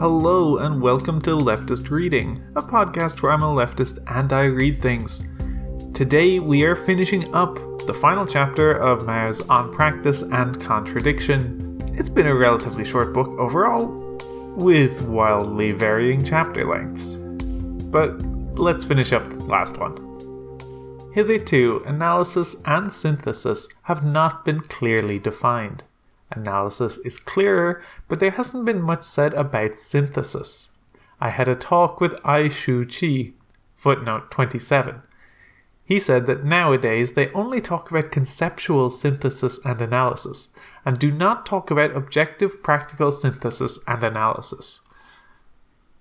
Hello, and welcome to Leftist Reading, a podcast where I'm a leftist and I read things. Today, we are finishing up the final chapter of Mao's On Practice and Contradiction. It's been a relatively short book overall, with wildly varying chapter lengths. But let's finish up the last one. Hitherto, analysis and synthesis have not been clearly defined. Analysis is clearer, but there hasn't been much said about synthesis. I had a talk with Ai Shu Chi, footnote 27. He said that nowadays they only talk about conceptual synthesis and analysis, and do not talk about objective practical synthesis and analysis.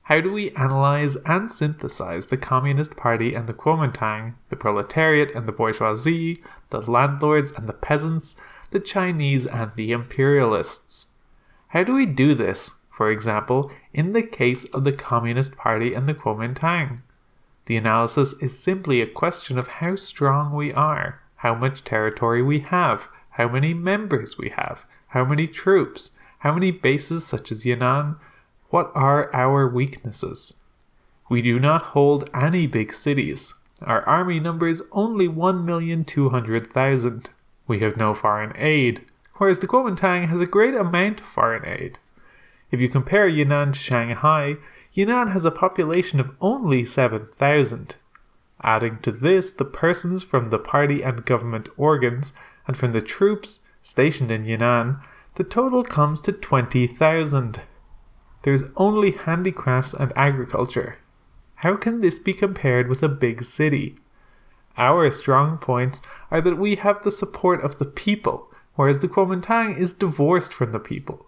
How do we analyze and synthesize the Communist Party and the Kuomintang, the proletariat and the bourgeoisie, the landlords and the peasants, the Chinese and the imperialists. How do we do this, for example, in the case of the Communist Party and the Kuomintang? The analysis is simply a question of how strong we are, how much territory we have, how many members we have, how many troops, how many bases such as Yan'an, what are our weaknesses? We do not hold any big cities. Our army numbers only 1,200,000. We have no foreign aid, whereas the Kuomintang has a great amount of foreign aid. If you compare Yan'an to Shanghai, Yan'an has a population of only 7,000. Adding to this the persons from the party and government organs and from the troops stationed in Yan'an, the total comes to 20,000. There's only handicrafts and agriculture. How can this be compared with a big city? Our strong points are that we have the support of the people, whereas the Kuomintang is divorced from the people.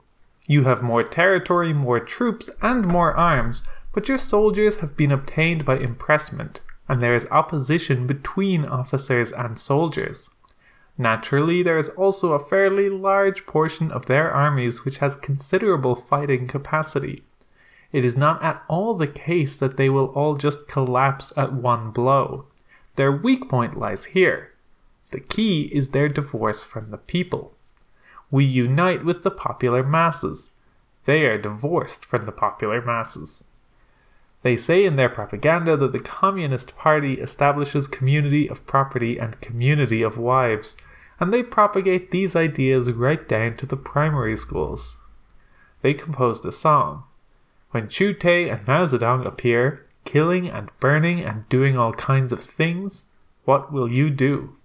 You have more territory, more troops, and more arms, but your soldiers have been obtained by impressment, and there is opposition between officers and soldiers. Naturally, there is also a fairly large portion of their armies which has considerable fighting capacity. It is not at all the case that they will all just collapse at one blow. Their weak point lies here. The key is their divorce from the people. We unite with the popular masses. They are divorced from the popular masses. They say in their propaganda that the Communist Party establishes community of property and community of wives, and they propagate these ideas right down to the primary schools. They composed a song. When Chu Te and Mao Zedong appear, killing and burning and doing all kinds of things, what will you do?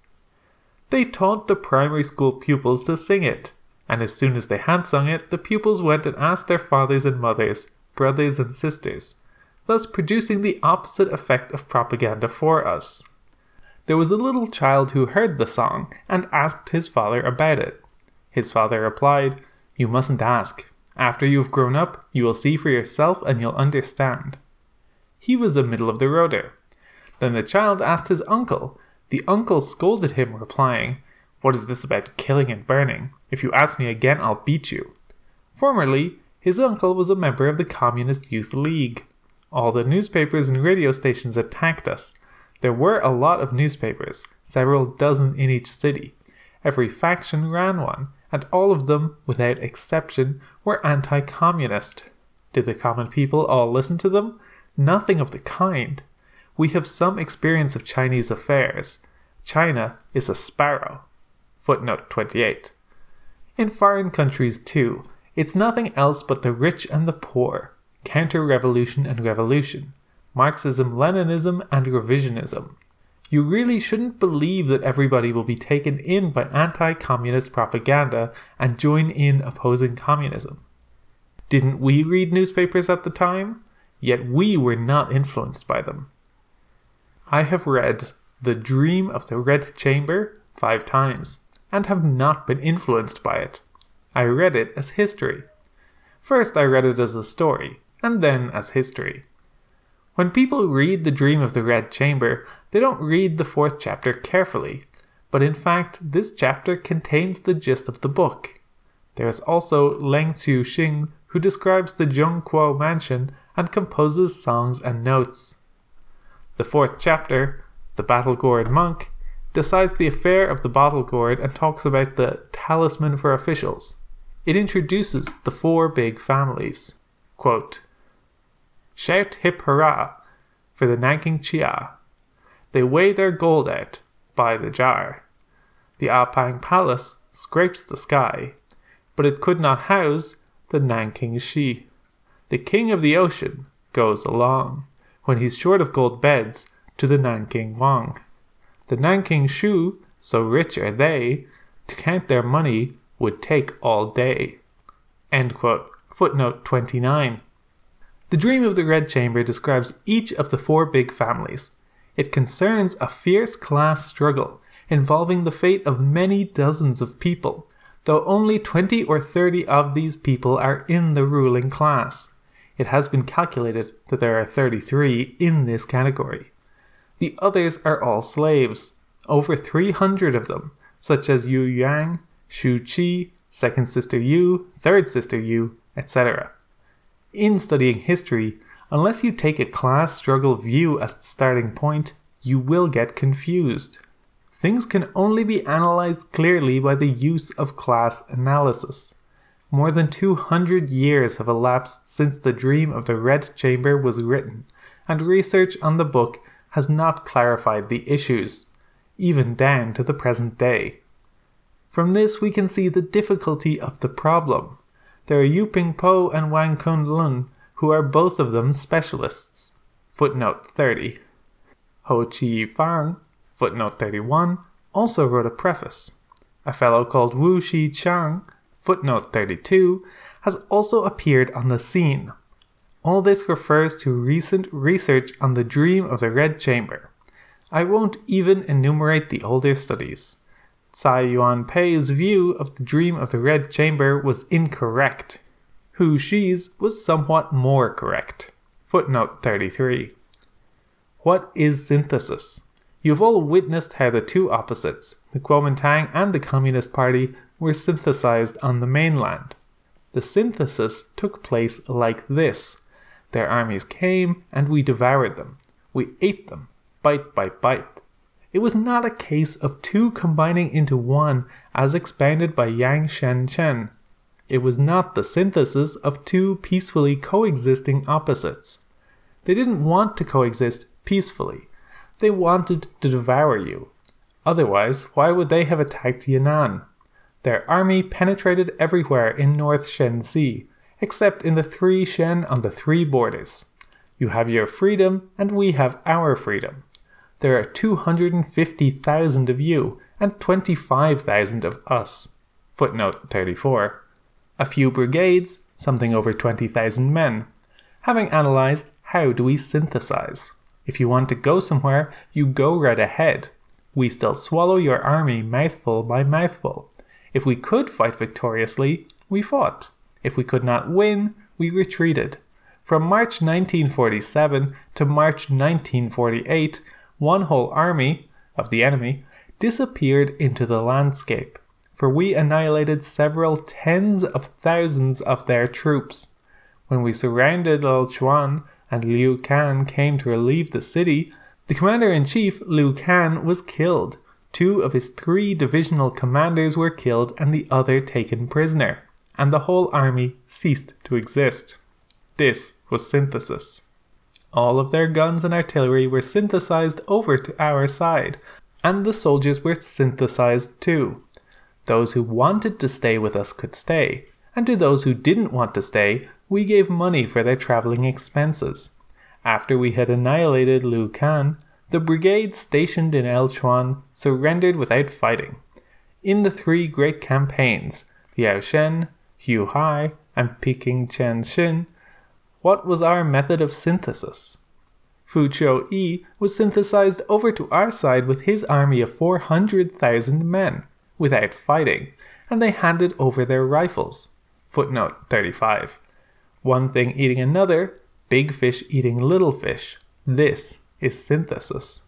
They taught the primary school pupils to sing it, and as soon as they had sung it, the pupils went and asked their fathers and mothers, brothers and sisters, thus producing the opposite effect of propaganda for us. There was a little child who heard the song and asked his father about it. His father replied, You mustn't ask. After you have grown up, you will see for yourself and you'll understand. He was a middle of the roader. Then the child asked his uncle. The uncle scolded him, replying, What is this about killing and burning? If you ask me again, I'll beat you. Formerly, his uncle was a member of the Communist Youth League. All the newspapers and radio stations attacked us. There were a lot of newspapers, several dozen in each city. Every faction ran one, and all of them, without exception, were anti communist. Did the common people all listen to them? Nothing of the kind. We have some experience of Chinese affairs. China is a sparrow. Footnote 28. In foreign countries, too, it's nothing else but the rich and the poor, counter revolution and revolution, Marxism Leninism and revisionism. You really shouldn't believe that everybody will be taken in by anti communist propaganda and join in opposing communism. Didn't we read newspapers at the time? Yet we were not influenced by them. I have read The Dream of the Red Chamber five times and have not been influenced by it. I read it as history. First, I read it as a story, and then as history. When people read The Dream of the Red Chamber, they don't read the fourth chapter carefully, but in fact, this chapter contains the gist of the book. There is also Leng Xiu Xing, who describes the Zhongguo mansion and composes songs and notes. The fourth chapter, The Bottle Gourd Monk, decides the affair of the bottle gourd and talks about the talisman for officials. It introduces the four big families. Quote, shout hip hurrah for the Nanking Chia. They weigh their gold out by the jar. The ah Apang Palace scrapes the sky, but it could not house the Nanking Shi. The king of the ocean goes along, when he's short of gold beds, to the Nanking Wang. The Nanking Shu, so rich are they, to count their money would take all day. Footnote 29. The Dream of the Red Chamber describes each of the four big families. It concerns a fierce class struggle involving the fate of many dozens of people, though only 20 or 30 of these people are in the ruling class. It has been calculated that there are 33 in this category. The others are all slaves, over 300 of them, such as Yu Yang, Shu Qi, second sister Yu, third sister Yu, etc. In studying history, unless you take a class struggle view as the starting point, you will get confused. Things can only be analyzed clearly by the use of class analysis. More than 200 years have elapsed since The Dream of the Red Chamber was written, and research on the book has not clarified the issues, even down to the present day. From this, we can see the difficulty of the problem. There are Yu Ping Po and Wang Kun Lun, who are both of them specialists. Footnote 30. Ho Chi Fang footnote 31, also wrote a preface. A fellow called Wu Shi Chang, footnote 32, has also appeared on the scene. All this refers to recent research on the dream of the Red Chamber. I won't even enumerate the older studies. Tsai Yuan Pei's view of the dream of the Red Chamber was incorrect. Hu Shi's was somewhat more correct. Footnote 33. What is synthesis? You've all witnessed how the two opposites, the Kuomintang and the Communist Party, were synthesized on the mainland. The synthesis took place like this their armies came and we devoured them. We ate them, bite by bite. It was not a case of two combining into one as expounded by Yang Shen Chen. It was not the synthesis of two peacefully coexisting opposites. They didn't want to coexist peacefully. They wanted to devour you. Otherwise, why would they have attacked Yan'an? Their army penetrated everywhere in North Shenxi, except in the three Shen on the three borders. You have your freedom, and we have our freedom. There are 250,000 of you, and 25,000 of us. Footnote 34. A few brigades, something over 20,000 men. Having analysed how do we synthesize? If you want to go somewhere, you go right ahead. We still swallow your army mouthful by mouthful. If we could fight victoriously, we fought. If we could not win, we retreated. From March 1947 to March 1948, one whole army of the enemy disappeared into the landscape, for we annihilated several tens of thousands of their troops. When we surrounded Lchuan, and Liu Kan came to relieve the city, the commander in chief, Liu Kan, was killed. Two of his three divisional commanders were killed and the other taken prisoner, and the whole army ceased to exist. This was synthesis. All of their guns and artillery were synthesized over to our side, and the soldiers were synthesized too. Those who wanted to stay with us could stay, and to those who didn't want to stay, we gave money for their traveling expenses. After we had annihilated Liu Kan, the brigade stationed in Elchuan surrendered without fighting. In the three great campaigns, Liao Shen, Huai Hai, and Peking Chen Xin, what was our method of synthesis? Fu Chou Yi was synthesized over to our side with his army of 400,000 men, without fighting, and they handed over their rifles. Footnote 35 one thing eating another, big fish eating little fish. This is synthesis.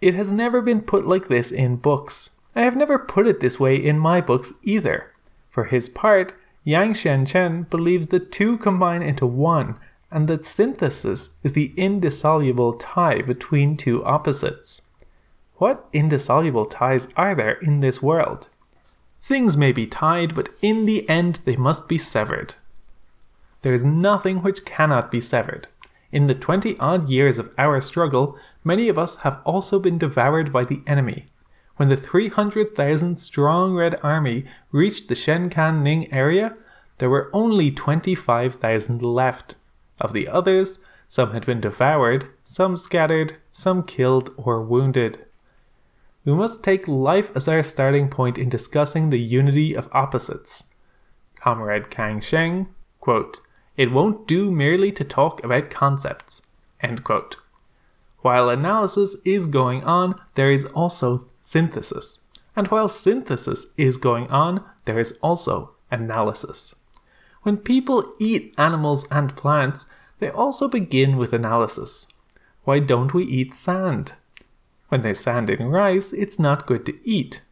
It has never been put like this in books. I have never put it this way in my books either. For his part, Yang Shen Chen believes the two combine into one, and that synthesis is the indissoluble tie between two opposites. What indissoluble ties are there in this world? Things may be tied, but in the end they must be severed. There is nothing which cannot be severed. In the 20 odd years of our struggle, many of us have also been devoured by the enemy. When the 300,000 strong Red Army reached the Shenkan Ning area, there were only 25,000 left. Of the others, some had been devoured, some scattered, some killed or wounded. We must take life as our starting point in discussing the unity of opposites. Comrade Kang Sheng, quote, It won't do merely to talk about concepts. While analysis is going on, there is also synthesis. And while synthesis is going on, there is also analysis. When people eat animals and plants, they also begin with analysis. Why don't we eat sand? When there's sand in rice, it's not good to eat.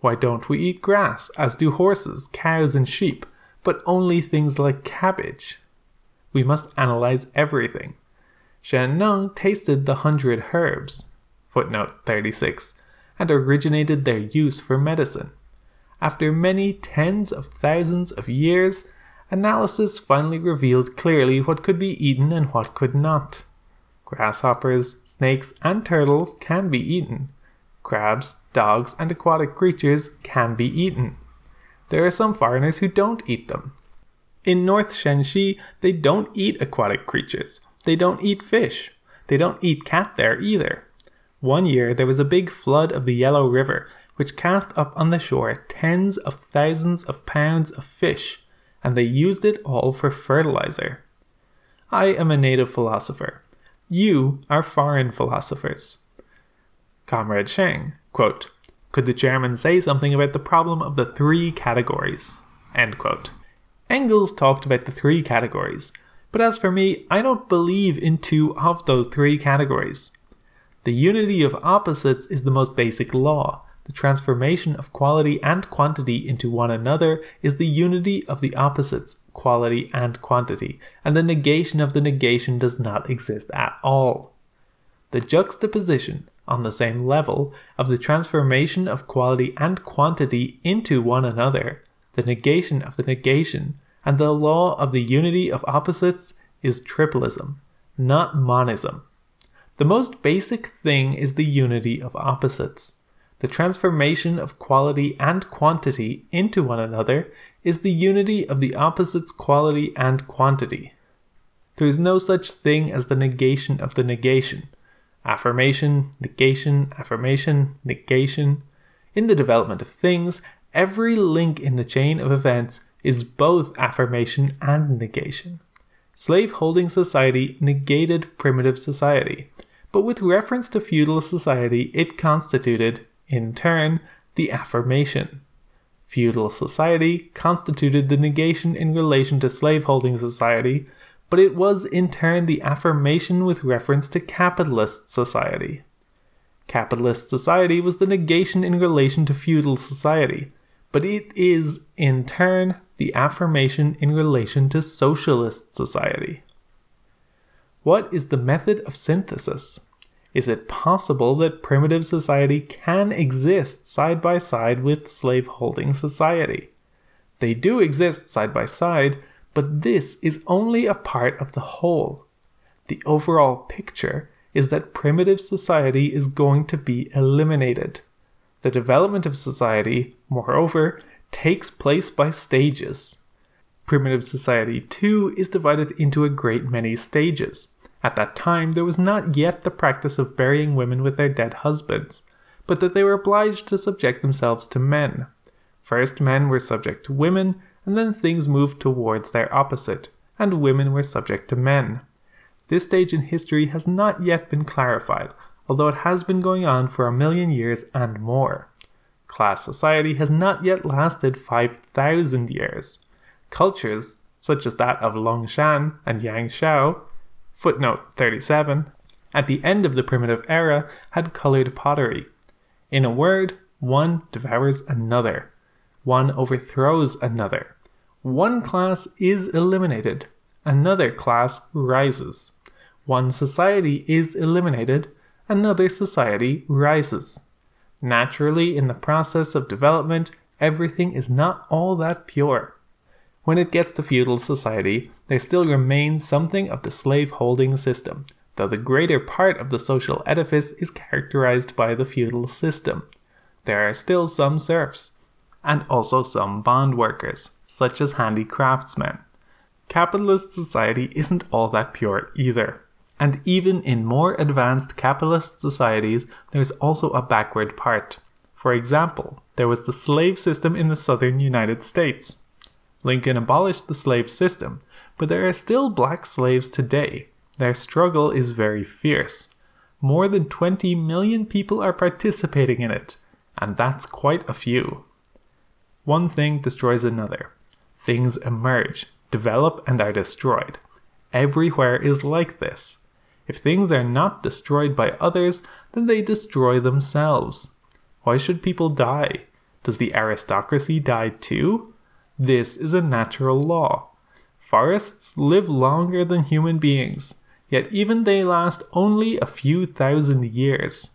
Why don't we eat grass, as do horses, cows, and sheep, but only things like cabbage? We must analyze everything. Shen Nung tasted the hundred herbs, footnote 36, and originated their use for medicine. After many tens of thousands of years, analysis finally revealed clearly what could be eaten and what could not. Grasshoppers, snakes, and turtles can be eaten. Crabs, dogs, and aquatic creatures can be eaten. There are some foreigners who don't eat them. In North Shenxi, they don't eat aquatic creatures. They don't eat fish. They don't eat cat there either. One year there was a big flood of the Yellow River, which cast up on the shore tens of thousands of pounds of fish and they used it all for fertilizer. I am a native philosopher. You are foreign philosophers. Comrade Sheng, quote, Could the chairman say something about the problem of the three categories? End quote. Engels talked about the three categories, but as for me, I don't believe in two of those three categories. The unity of opposites is the most basic law, the transformation of quality and quantity into one another is the unity of the opposites, quality and quantity, and the negation of the negation does not exist at all. The juxtaposition, on the same level, of the transformation of quality and quantity into one another, the negation of the negation, and the law of the unity of opposites is triplism, not monism. The most basic thing is the unity of opposites. The transformation of quality and quantity into one another is the unity of the opposites quality and quantity. There is no such thing as the negation of the negation. Affirmation, negation, affirmation, negation. In the development of things, every link in the chain of events is both affirmation and negation. Slaveholding society negated primitive society, but with reference to feudal society, it constituted in turn, the affirmation. Feudal society constituted the negation in relation to slaveholding society, but it was in turn the affirmation with reference to capitalist society. Capitalist society was the negation in relation to feudal society, but it is, in turn, the affirmation in relation to socialist society. What is the method of synthesis? Is it possible that primitive society can exist side by side with slaveholding society? They do exist side by side, but this is only a part of the whole. The overall picture is that primitive society is going to be eliminated. The development of society, moreover, takes place by stages. Primitive society, too, is divided into a great many stages. At that time, there was not yet the practice of burying women with their dead husbands, but that they were obliged to subject themselves to men. First, men were subject to women, and then things moved towards their opposite, and women were subject to men. This stage in history has not yet been clarified, although it has been going on for a million years and more. Class society has not yet lasted 5,000 years. Cultures, such as that of Longshan and Yangshao, Footnote 37 At the end of the primitive era had colored pottery. In a word, one devours another, one overthrows another. One class is eliminated, another class rises. One society is eliminated, another society rises. Naturally, in the process of development, everything is not all that pure. When it gets to feudal society, there still remains something of the slave holding system, though the greater part of the social edifice is characterized by the feudal system. There are still some serfs, and also some bond workers, such as handicraftsmen. Capitalist society isn't all that pure either. And even in more advanced capitalist societies, there's also a backward part. For example, there was the slave system in the southern United States. Lincoln abolished the slave system, but there are still black slaves today. Their struggle is very fierce. More than 20 million people are participating in it, and that's quite a few. One thing destroys another. Things emerge, develop, and are destroyed. Everywhere is like this. If things are not destroyed by others, then they destroy themselves. Why should people die? Does the aristocracy die too? This is a natural law. Forests live longer than human beings, yet even they last only a few thousand years.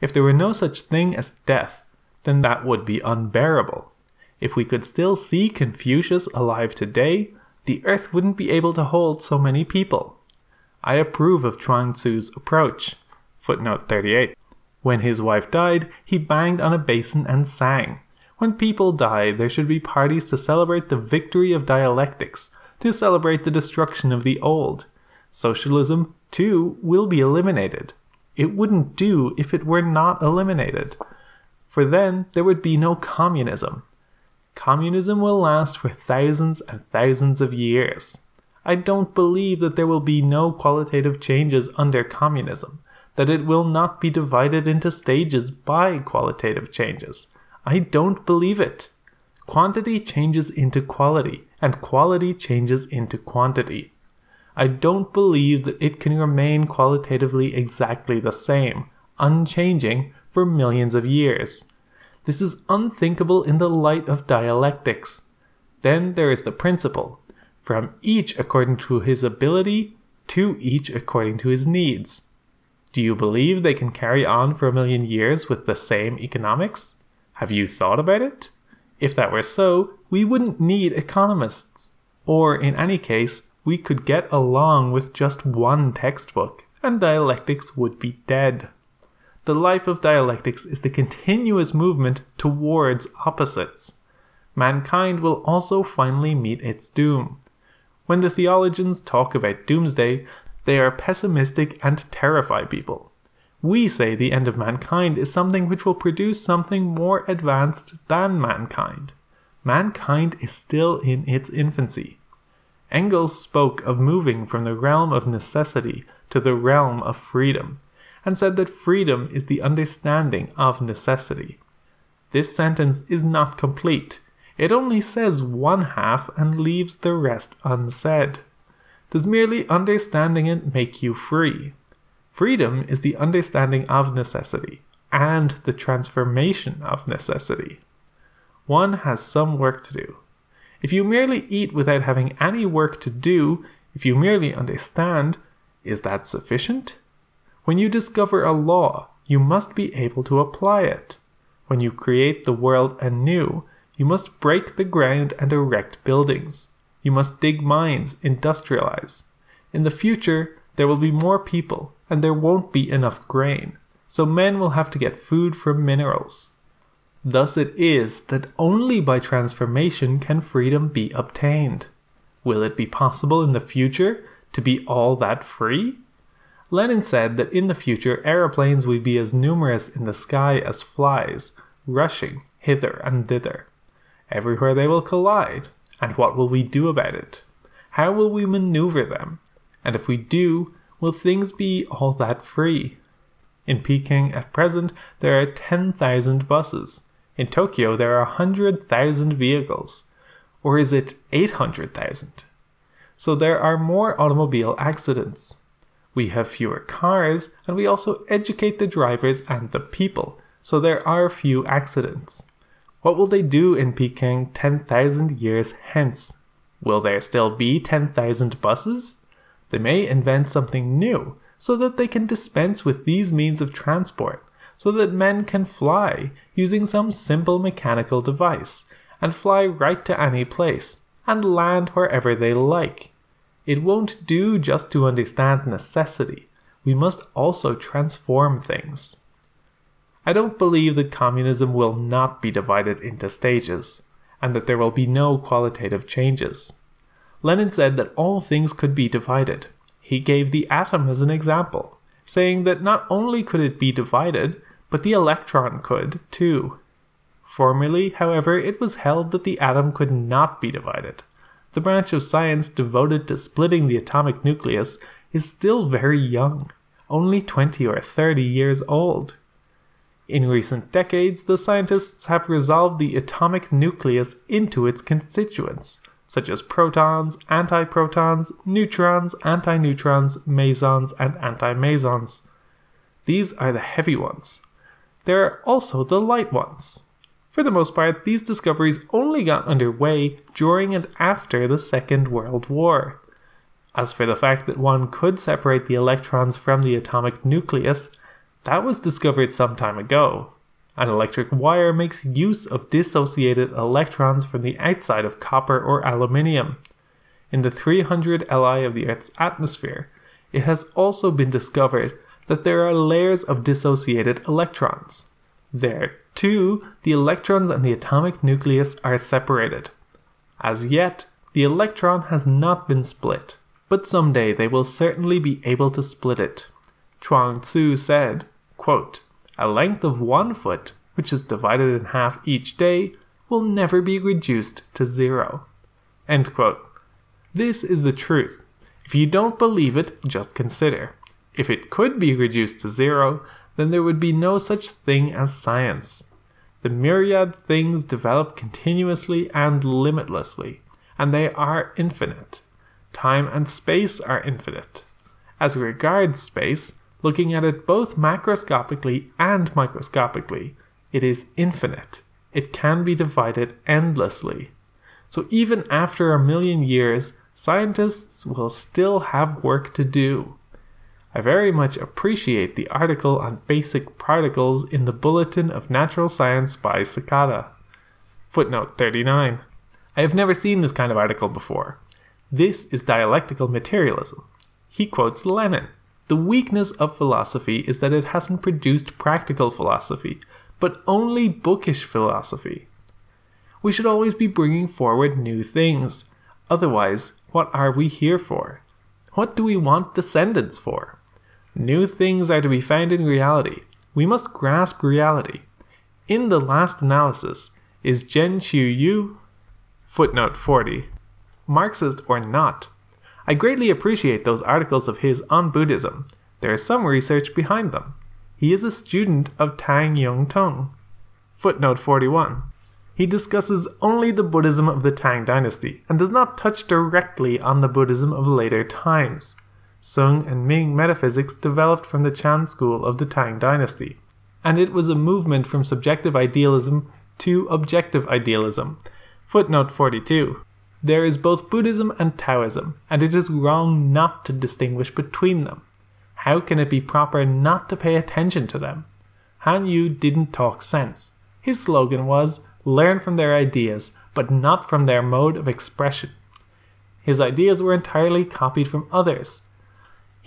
If there were no such thing as death, then that would be unbearable. If we could still see Confucius alive today, the earth wouldn't be able to hold so many people. I approve of Chuang Tzu's approach. Footnote 38. When his wife died, he banged on a basin and sang. When people die, there should be parties to celebrate the victory of dialectics, to celebrate the destruction of the old. Socialism, too, will be eliminated. It wouldn't do if it were not eliminated. For then there would be no communism. Communism will last for thousands and thousands of years. I don't believe that there will be no qualitative changes under communism, that it will not be divided into stages by qualitative changes. I don't believe it. Quantity changes into quality, and quality changes into quantity. I don't believe that it can remain qualitatively exactly the same, unchanging, for millions of years. This is unthinkable in the light of dialectics. Then there is the principle from each according to his ability, to each according to his needs. Do you believe they can carry on for a million years with the same economics? Have you thought about it? If that were so, we wouldn't need economists. Or, in any case, we could get along with just one textbook, and dialectics would be dead. The life of dialectics is the continuous movement towards opposites. Mankind will also finally meet its doom. When the theologians talk about doomsday, they are pessimistic and terrify people. We say the end of mankind is something which will produce something more advanced than mankind. Mankind is still in its infancy. Engels spoke of moving from the realm of necessity to the realm of freedom, and said that freedom is the understanding of necessity. This sentence is not complete. It only says one half and leaves the rest unsaid. Does merely understanding it make you free? Freedom is the understanding of necessity and the transformation of necessity. One has some work to do. If you merely eat without having any work to do, if you merely understand, is that sufficient? When you discover a law, you must be able to apply it. When you create the world anew, you must break the ground and erect buildings. You must dig mines, industrialize. In the future, there will be more people, and there won't be enough grain, so men will have to get food from minerals. Thus it is that only by transformation can freedom be obtained. Will it be possible in the future to be all that free? Lenin said that in the future aeroplanes would be as numerous in the sky as flies, rushing hither and thither. Everywhere they will collide, and what will we do about it? How will we maneuver them? And if we do, will things be all that free? In Peking at present, there are 10,000 buses. In Tokyo, there are 100,000 vehicles. Or is it 800,000? So there are more automobile accidents. We have fewer cars, and we also educate the drivers and the people, so there are few accidents. What will they do in Peking 10,000 years hence? Will there still be 10,000 buses? They may invent something new so that they can dispense with these means of transport, so that men can fly using some simple mechanical device and fly right to any place, and land wherever they like. It won't do just to understand necessity. We must also transform things. I don't believe that communism will not be divided into stages, and that there will be no qualitative changes. Lenin said that all things could be divided. He gave the atom as an example, saying that not only could it be divided, but the electron could too. Formerly, however, it was held that the atom could not be divided. The branch of science devoted to splitting the atomic nucleus is still very young, only 20 or 30 years old. In recent decades, the scientists have resolved the atomic nucleus into its constituents, such as protons, antiprotons, neutrons, antineutrons, mesons, and antimesons. These are the heavy ones. There are also the light ones. For the most part, these discoveries only got underway during and after the Second World War. As for the fact that one could separate the electrons from the atomic nucleus, that was discovered some time ago. An electric wire makes use of dissociated electrons from the outside of copper or aluminium. In the 300 Li of the Earth's atmosphere, it has also been discovered that there are layers of dissociated electrons. There, too, the electrons and the atomic nucleus are separated. As yet, the electron has not been split, but someday they will certainly be able to split it. Chuang Tzu said, quote, A length of one foot, which is divided in half each day, will never be reduced to zero. End quote. This is the truth. If you don't believe it, just consider. If it could be reduced to zero, then there would be no such thing as science. The myriad things develop continuously and limitlessly, and they are infinite. Time and space are infinite. As regards space, looking at it both macroscopically and microscopically, it is infinite. It can be divided endlessly. So even after a million years, scientists will still have work to do. I very much appreciate the article on basic particles in the Bulletin of Natural Science by Sakata. Footnote 39. I have never seen this kind of article before. This is dialectical materialism. He quotes Lenin. The weakness of philosophy is that it hasn't produced practical philosophy, but only bookish philosophy. We should always be bringing forward new things. Otherwise, what are we here for? What do we want descendants for? New things are to be found in reality. We must grasp reality. In the last analysis, is Chen Qiuyu, footnote 40, Marxist or not? I greatly appreciate those articles of his on Buddhism. There is some research behind them. He is a student of Tang Yung Tung. Footnote 41. He discusses only the Buddhism of the Tang dynasty and does not touch directly on the Buddhism of later times. Sung and Ming metaphysics developed from the Chan school of the Tang dynasty, and it was a movement from subjective idealism to objective idealism. Footnote 42. There is both Buddhism and Taoism, and it is wrong not to distinguish between them. How can it be proper not to pay attention to them? Han Yu didn't talk sense. His slogan was learn from their ideas, but not from their mode of expression. His ideas were entirely copied from others,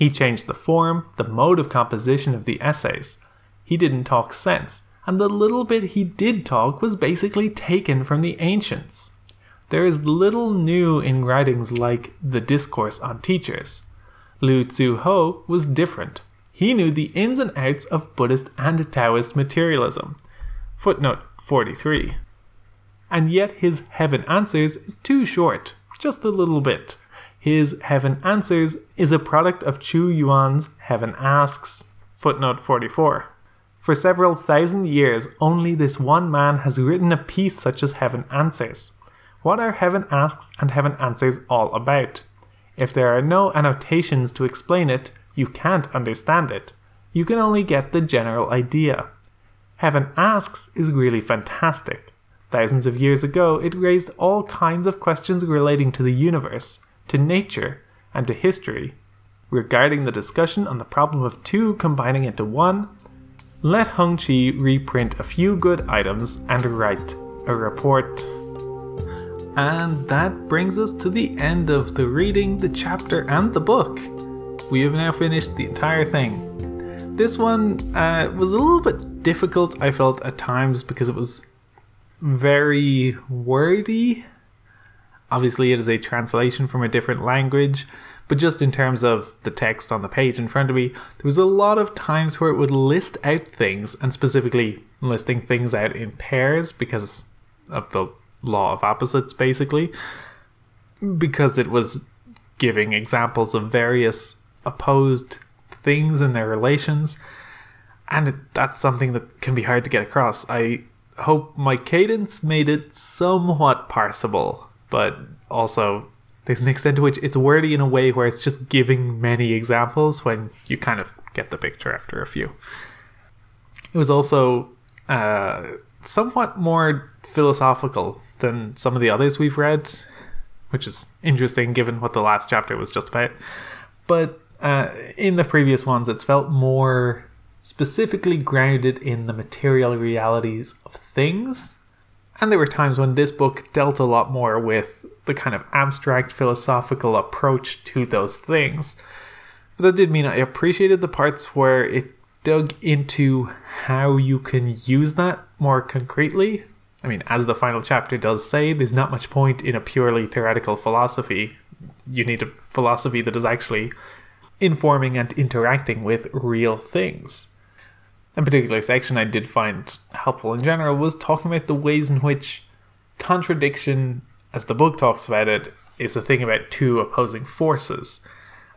he changed the form, the mode of composition of the essays. He didn't talk sense, and the little bit he did talk was basically taken from the ancients. There is little new in writings like The Discourse on Teachers. Lu Tzu Ho was different. He knew the ins and outs of Buddhist and Taoist materialism. Footnote 43. And yet his Heaven Answers is too short, just a little bit. His Heaven Answers is a product of Chu Yuan's Heaven Asks. Footnote 44. For several thousand years, only this one man has written a piece such as Heaven Answers. What are Heaven Asks and Heaven Answers all about? If there are no annotations to explain it, you can't understand it. You can only get the general idea. Heaven Asks is really fantastic. Thousands of years ago, it raised all kinds of questions relating to the universe to nature, and to history. Regarding the discussion on the problem of two combining into one, let Hung Chi reprint a few good items and write a report. And that brings us to the end of the reading, the chapter, and the book. We have now finished the entire thing. This one uh, was a little bit difficult, I felt, at times because it was very wordy. Obviously, it is a translation from a different language, but just in terms of the text on the page in front of me, there was a lot of times where it would list out things, and specifically listing things out in pairs because of the law of opposites, basically, because it was giving examples of various opposed things and their relations. And it, that's something that can be hard to get across. I hope my cadence made it somewhat parsable, but also there's an extent to which it's wordy in a way where it's just giving many examples when you kind of get the picture after a few. It was also uh, somewhat more philosophical than some of the others we've read, which is interesting given what the last chapter was just about. But uh, in the previous ones, it's felt more specifically grounded in the material realities of things. And there were times when this book dealt a lot more with the kind of abstract philosophical approach to those things. But that did mean I appreciated the parts where it dug into how you can use that more concretely. I mean, as the final chapter does say, there's not much point in a purely theoretical philosophy. You need a philosophy that is actually informing and interacting with real things. A particular section I did find helpful in general was talking about the ways in which contradiction, as the book talks about it, is a thing about two opposing forces.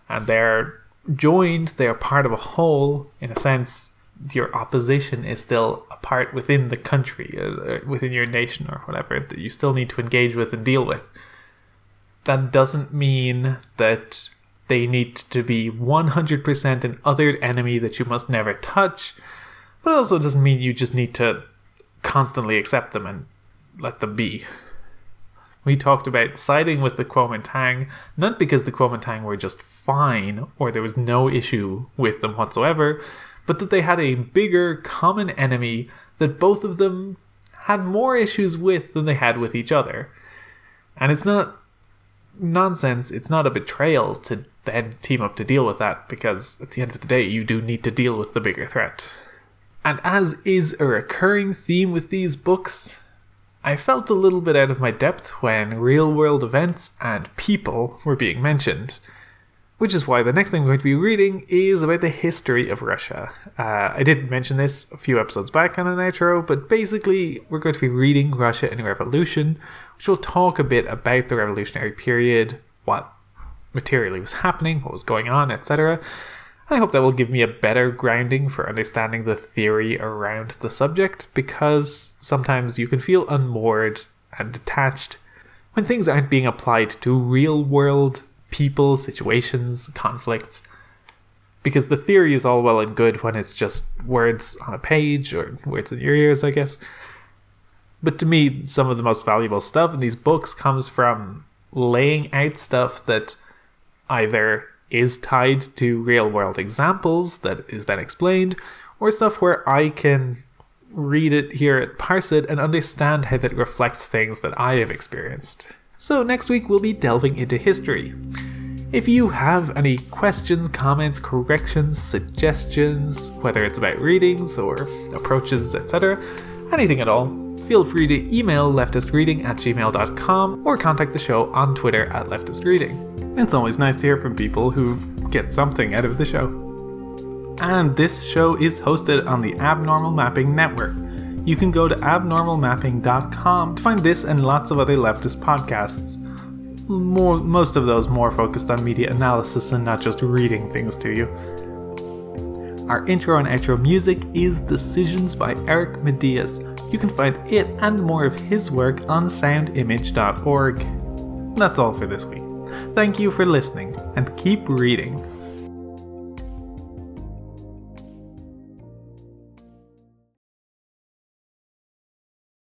And they're joined, they're part of a whole. In a sense, your opposition is still a part within the country, uh, within your nation, or whatever, that you still need to engage with and deal with. That doesn't mean that they need to be 100% an othered enemy that you must never touch, but it also doesn't mean you just need to constantly accept them and let them be. We talked about siding with the Kuomintang, not because the Kuomintang were just fine or there was no issue with them whatsoever, but that they had a bigger common enemy that both of them had more issues with than they had with each other. And it's not nonsense, it's not a betrayal to then team up to deal with that because at the end of the day, you do need to deal with the bigger threat. And as is a recurring theme with these books, I felt a little bit out of my depth when real world events and people were being mentioned. Which is why the next thing we're going to be reading is about the history of Russia. Uh, I did mention this a few episodes back on an outro, but basically, we're going to be reading Russia in Revolution, which will talk a bit about the revolutionary period, what materially was happening, what was going on, etc. I hope that will give me a better grounding for understanding the theory around the subject because sometimes you can feel unmoored and detached when things aren't being applied to real world people, situations, conflicts. Because the theory is all well and good when it's just words on a page or words in your ears, I guess. But to me, some of the most valuable stuff in these books comes from laying out stuff that either is tied to real world examples that is then explained, or stuff where I can read it, hear it, parse it, and understand how that reflects things that I have experienced. So, next week we'll be delving into history. If you have any questions, comments, corrections, suggestions, whether it's about readings or approaches, etc., anything at all, feel free to email leftistreading at gmail.com or contact the show on Twitter at leftistreading. It's always nice to hear from people who get something out of the show. And this show is hosted on the Abnormal Mapping Network. You can go to abnormalmapping.com to find this and lots of other leftist podcasts. More, most of those more focused on media analysis and not just reading things to you. Our intro and outro music is Decisions by Eric Matyas. You can find it and more of his work on soundimage.org. That's all for this week. Thank you for listening, and keep reading.